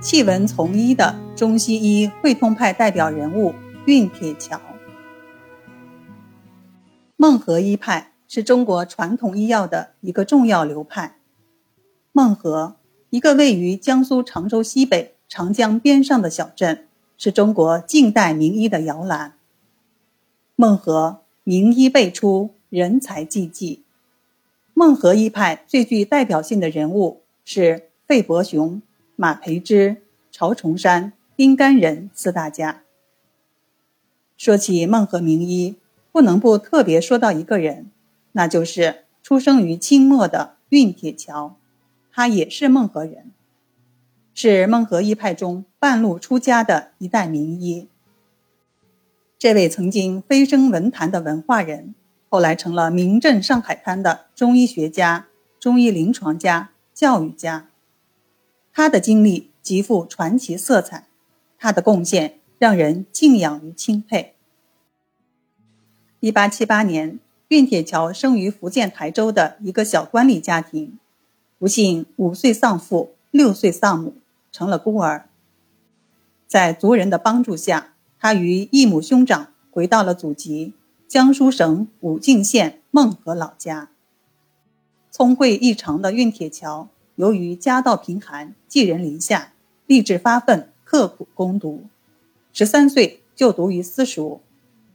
弃文从医的中西医汇通派代表人物运铁桥。孟河医派是中国传统医药的一个重要流派。孟河，一个位于江苏常州西北长江边上的小镇，是中国近代名医的摇篮。孟河名医辈出，人才济济。孟河医派最具代表性的人物是费伯雄、马培之、曹崇山、丁甘仁四大家。说起孟河名医，不能不特别说到一个人，那就是出生于清末的运铁桥，他也是孟河人，是孟河医派中半路出家的一代名医。这位曾经飞升文坛的文化人。后来成了名震上海滩的中医学家、中医临床家、教育家。他的经历极富传奇色彩，他的贡献让人敬仰与钦佩。一八七八年，运铁桥生于福建台州的一个小官吏家庭，不幸五岁丧父，六岁丧母，成了孤儿。在族人的帮助下，他与异母兄长回到了祖籍。江苏省武进县孟河老家，聪慧异常的运铁桥，由于家道贫寒，寄人篱下，立志发奋，刻苦攻读。十三岁就读于私塾，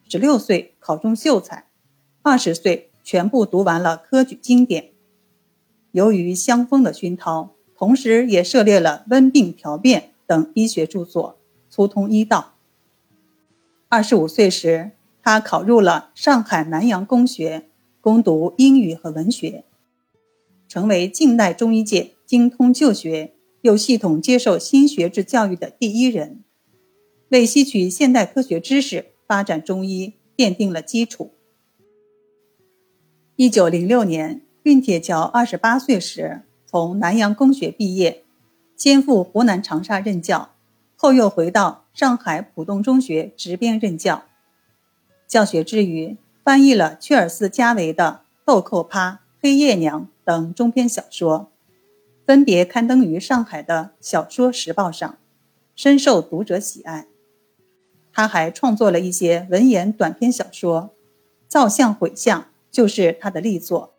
十六岁考中秀才，二十岁全部读完了科举经典。由于香风的熏陶，同时也涉猎了《温病调变》等医学著作，粗通医道。二十五岁时。他考入了上海南洋公学，攻读英语和文学，成为近代中医界精通旧学又系统接受新学制教育的第一人，为吸取现代科学知识发展中医奠定了基础。一九零六年，运铁桥二十八岁时从南洋公学毕业，先赴湖南长沙任教，后又回到上海浦东中学执编任教。教学之余，翻译了屈尔斯加维的《豆蔻趴》《黑夜娘》等中篇小说，分别刊登于上海的小说时报上，深受读者喜爱。他还创作了一些文言短篇小说，《造像毁像》就是他的力作，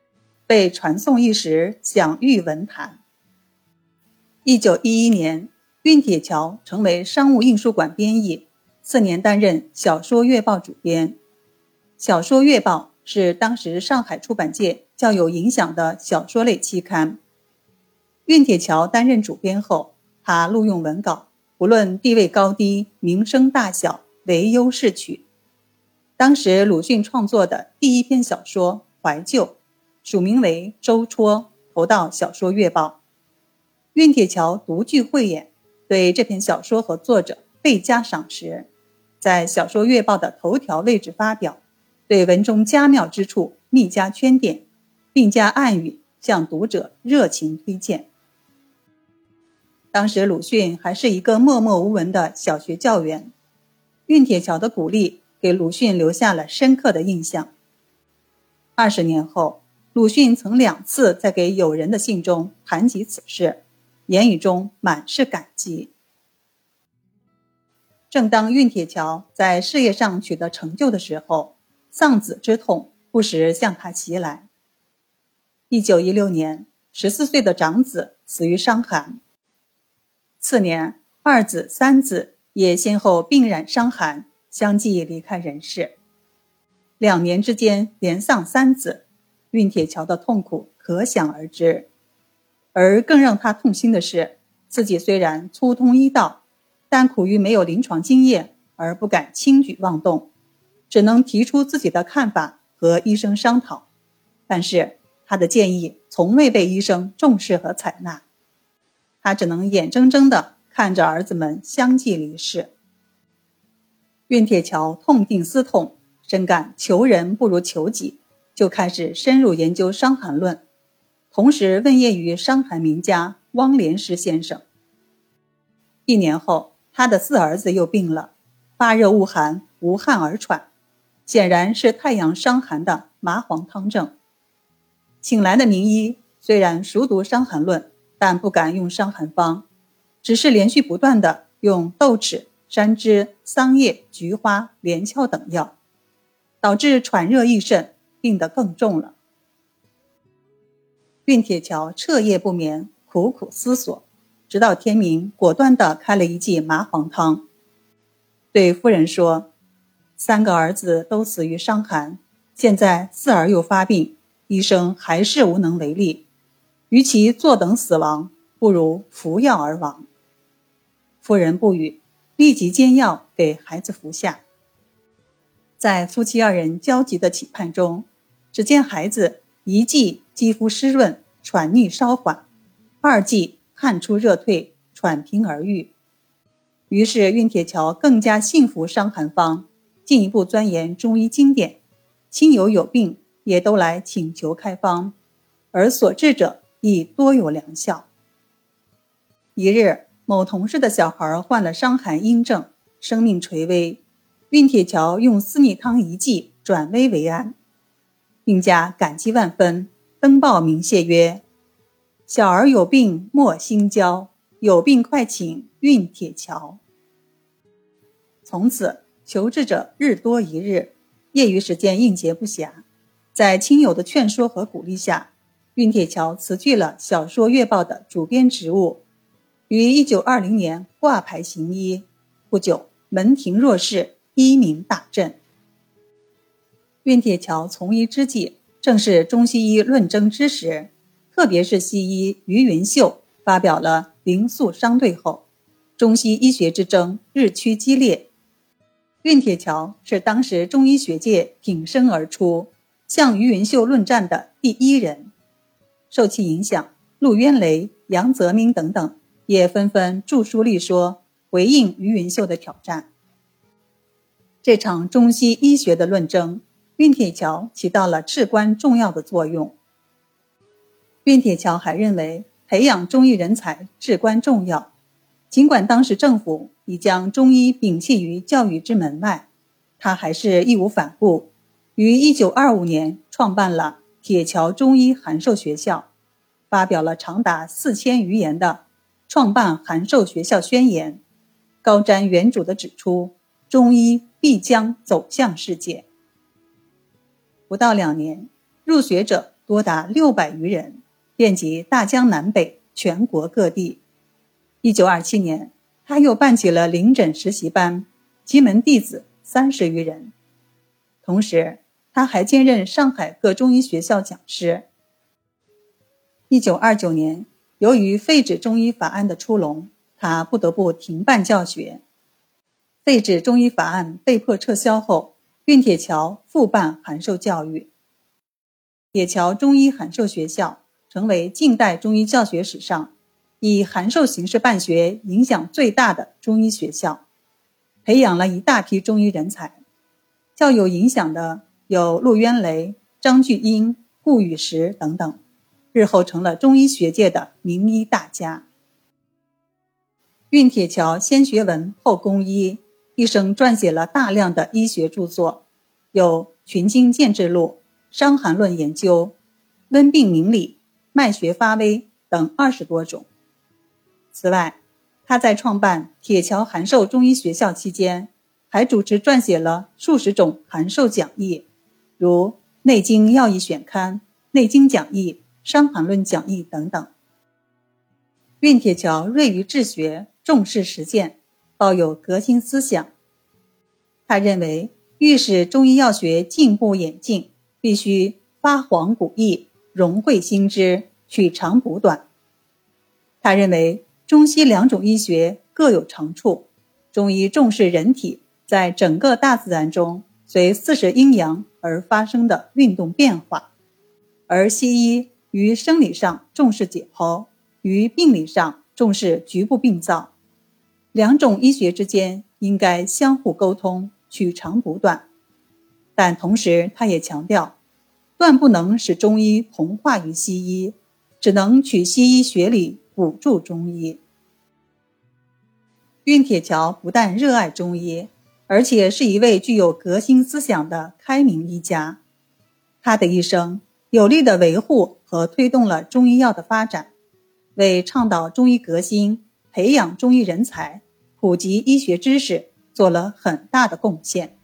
被传颂一时，享誉文坛。一九一一年，运铁桥成为商务印书馆编译。次年担任《小说月报》主编，《小说月报》是当时上海出版界较有影响的小说类期刊。运铁桥担任主编后，他录用文稿，不论地位高低、名声大小，唯优是取。当时鲁迅创作的第一篇小说《怀旧》，署名为周戳，投到《小说月报》。运铁桥独具慧眼，对这篇小说和作者倍加赏识。在小说月报的头条位置发表，对文中佳妙之处密加圈点，并加暗语向读者热情推荐。当时鲁迅还是一个默默无闻的小学教员，运铁桥的鼓励给鲁迅留下了深刻的印象。二十年后，鲁迅曾两次在给友人的信中谈及此事，言语中满是感激。正当运铁桥在事业上取得成就的时候，丧子之痛不时向他袭来。一九一六年，十四岁的长子死于伤寒。次年，二子、三子也先后病染伤寒，相继离开人世。两年之间连丧三子，运铁桥的痛苦可想而知。而更让他痛心的是，自己虽然粗通医道。但苦于没有临床经验，而不敢轻举妄动，只能提出自己的看法和医生商讨。但是他的建议从未被医生重视和采纳，他只能眼睁睁地看着儿子们相继离世。运铁桥痛定思痛，深感求人不如求己，就开始深入研究《伤寒论》，同时问业于伤寒名家汪连石先生。一年后。他的四儿子又病了，发热恶寒，无汗而喘，显然是太阳伤寒的麻黄汤症。请来的名医虽然熟读《伤寒论》，但不敢用伤寒方，只是连续不断的用豆豉、山栀、桑叶、菊花、连翘等药，导致喘热益甚，病得更重了。运铁桥彻夜不眠，苦苦思索，直到天明，果断地开了一剂麻黄汤，对夫人说：“三个儿子都死于伤寒，现在四儿又发病，医生还是无能为力，与其坐等死亡，不如服药而亡。”夫人不语，立即煎药给孩子服下。在夫妻二人焦急的期盼中，只见孩子一剂肌肤湿润，喘逆稍缓；二剂汗出热退，喘平而愈。于是运铁桥更加信服伤寒方，进一步钻研中医经典，亲友有病也都来请求开方，而所治者亦多有良效。一日。某同事的小孩患了伤寒阴症，生命垂危。运铁桥用四逆汤一剂，转危为安。病家感激万分，登报明谢曰：“小儿有病莫心焦，有病快请运铁桥。”从此求治者日多一日，业余时间应接不暇。在亲友的劝说和鼓励下，运铁桥辞去了小说月报的主编职务。于一九二零年挂牌行医，不久门庭若市，医名大振。运铁桥从医之际，正是中西医论争之时，特别是西医于云秀发表了《灵素商对》后，中西医学之争日趋激烈。运铁桥是当时中医学界挺身而出，向于云秀论战的第一人。受其影响，陆渊雷、杨泽民等等。也纷纷著书立说，回应于云秀的挑战。这场中西医学的论争，运铁桥起到了至关重要的作用。运铁桥还认为，培养中医人才至关重要。尽管当时政府已将中医摒弃于教育之门外，他还是义无反顾，于1925年创办了铁桥中医函授学校，发表了长达四千余言的。创办函授学校宣言，高瞻远瞩地指出，中医必将走向世界。不到两年，入学者多达六百余人，遍及大江南北、全国各地。一九二七年，他又办起了临诊实习班，其门弟子三十余人。同时，他还兼任上海各中医学校讲师。一九二九年。由于废止中医法案的出笼，他不得不停办教学。废止中医法案被迫撤销后，运铁桥复办函授教育。铁桥中医函授学校成为近代中医教学史上以函授形式办学影响最大的中医学校，培养了一大批中医人才。较有影响的有陆渊雷、张巨英、顾宇石等等。日后成了中医学界的名医大家。运铁桥先学文后工医，一生撰写了大量的医学著作，有《群经见志录》《伤寒论研究》《温病明理》《脉学发微》等二十多种。此外，他在创办铁桥函授中医学校期间，还主持撰写了数十种函授讲义，如《内经要义选刊》《内经讲义》。《伤寒论讲义》等等。运铁桥锐于治学，重视实践，抱有革新思想。他认为，欲使中医药学进步演进，必须发黄古义，融会新知，取长补短。他认为，中西两种医学各有长处。中医重视人体在整个大自然中随四时阴阳而发生的运动变化，而西医。于生理上重视解剖，于病理上重视局部病灶，两种医学之间应该相互沟通，取长补短。但同时，他也强调，断不能使中医同化于西医，只能取西医学理补助中医。运铁桥不但热爱中医，而且是一位具有革新思想的开明医家。他的一生有力地维护。和推动了中医药的发展，为倡导中医革新、培养中医人才、普及医学知识做了很大的贡献。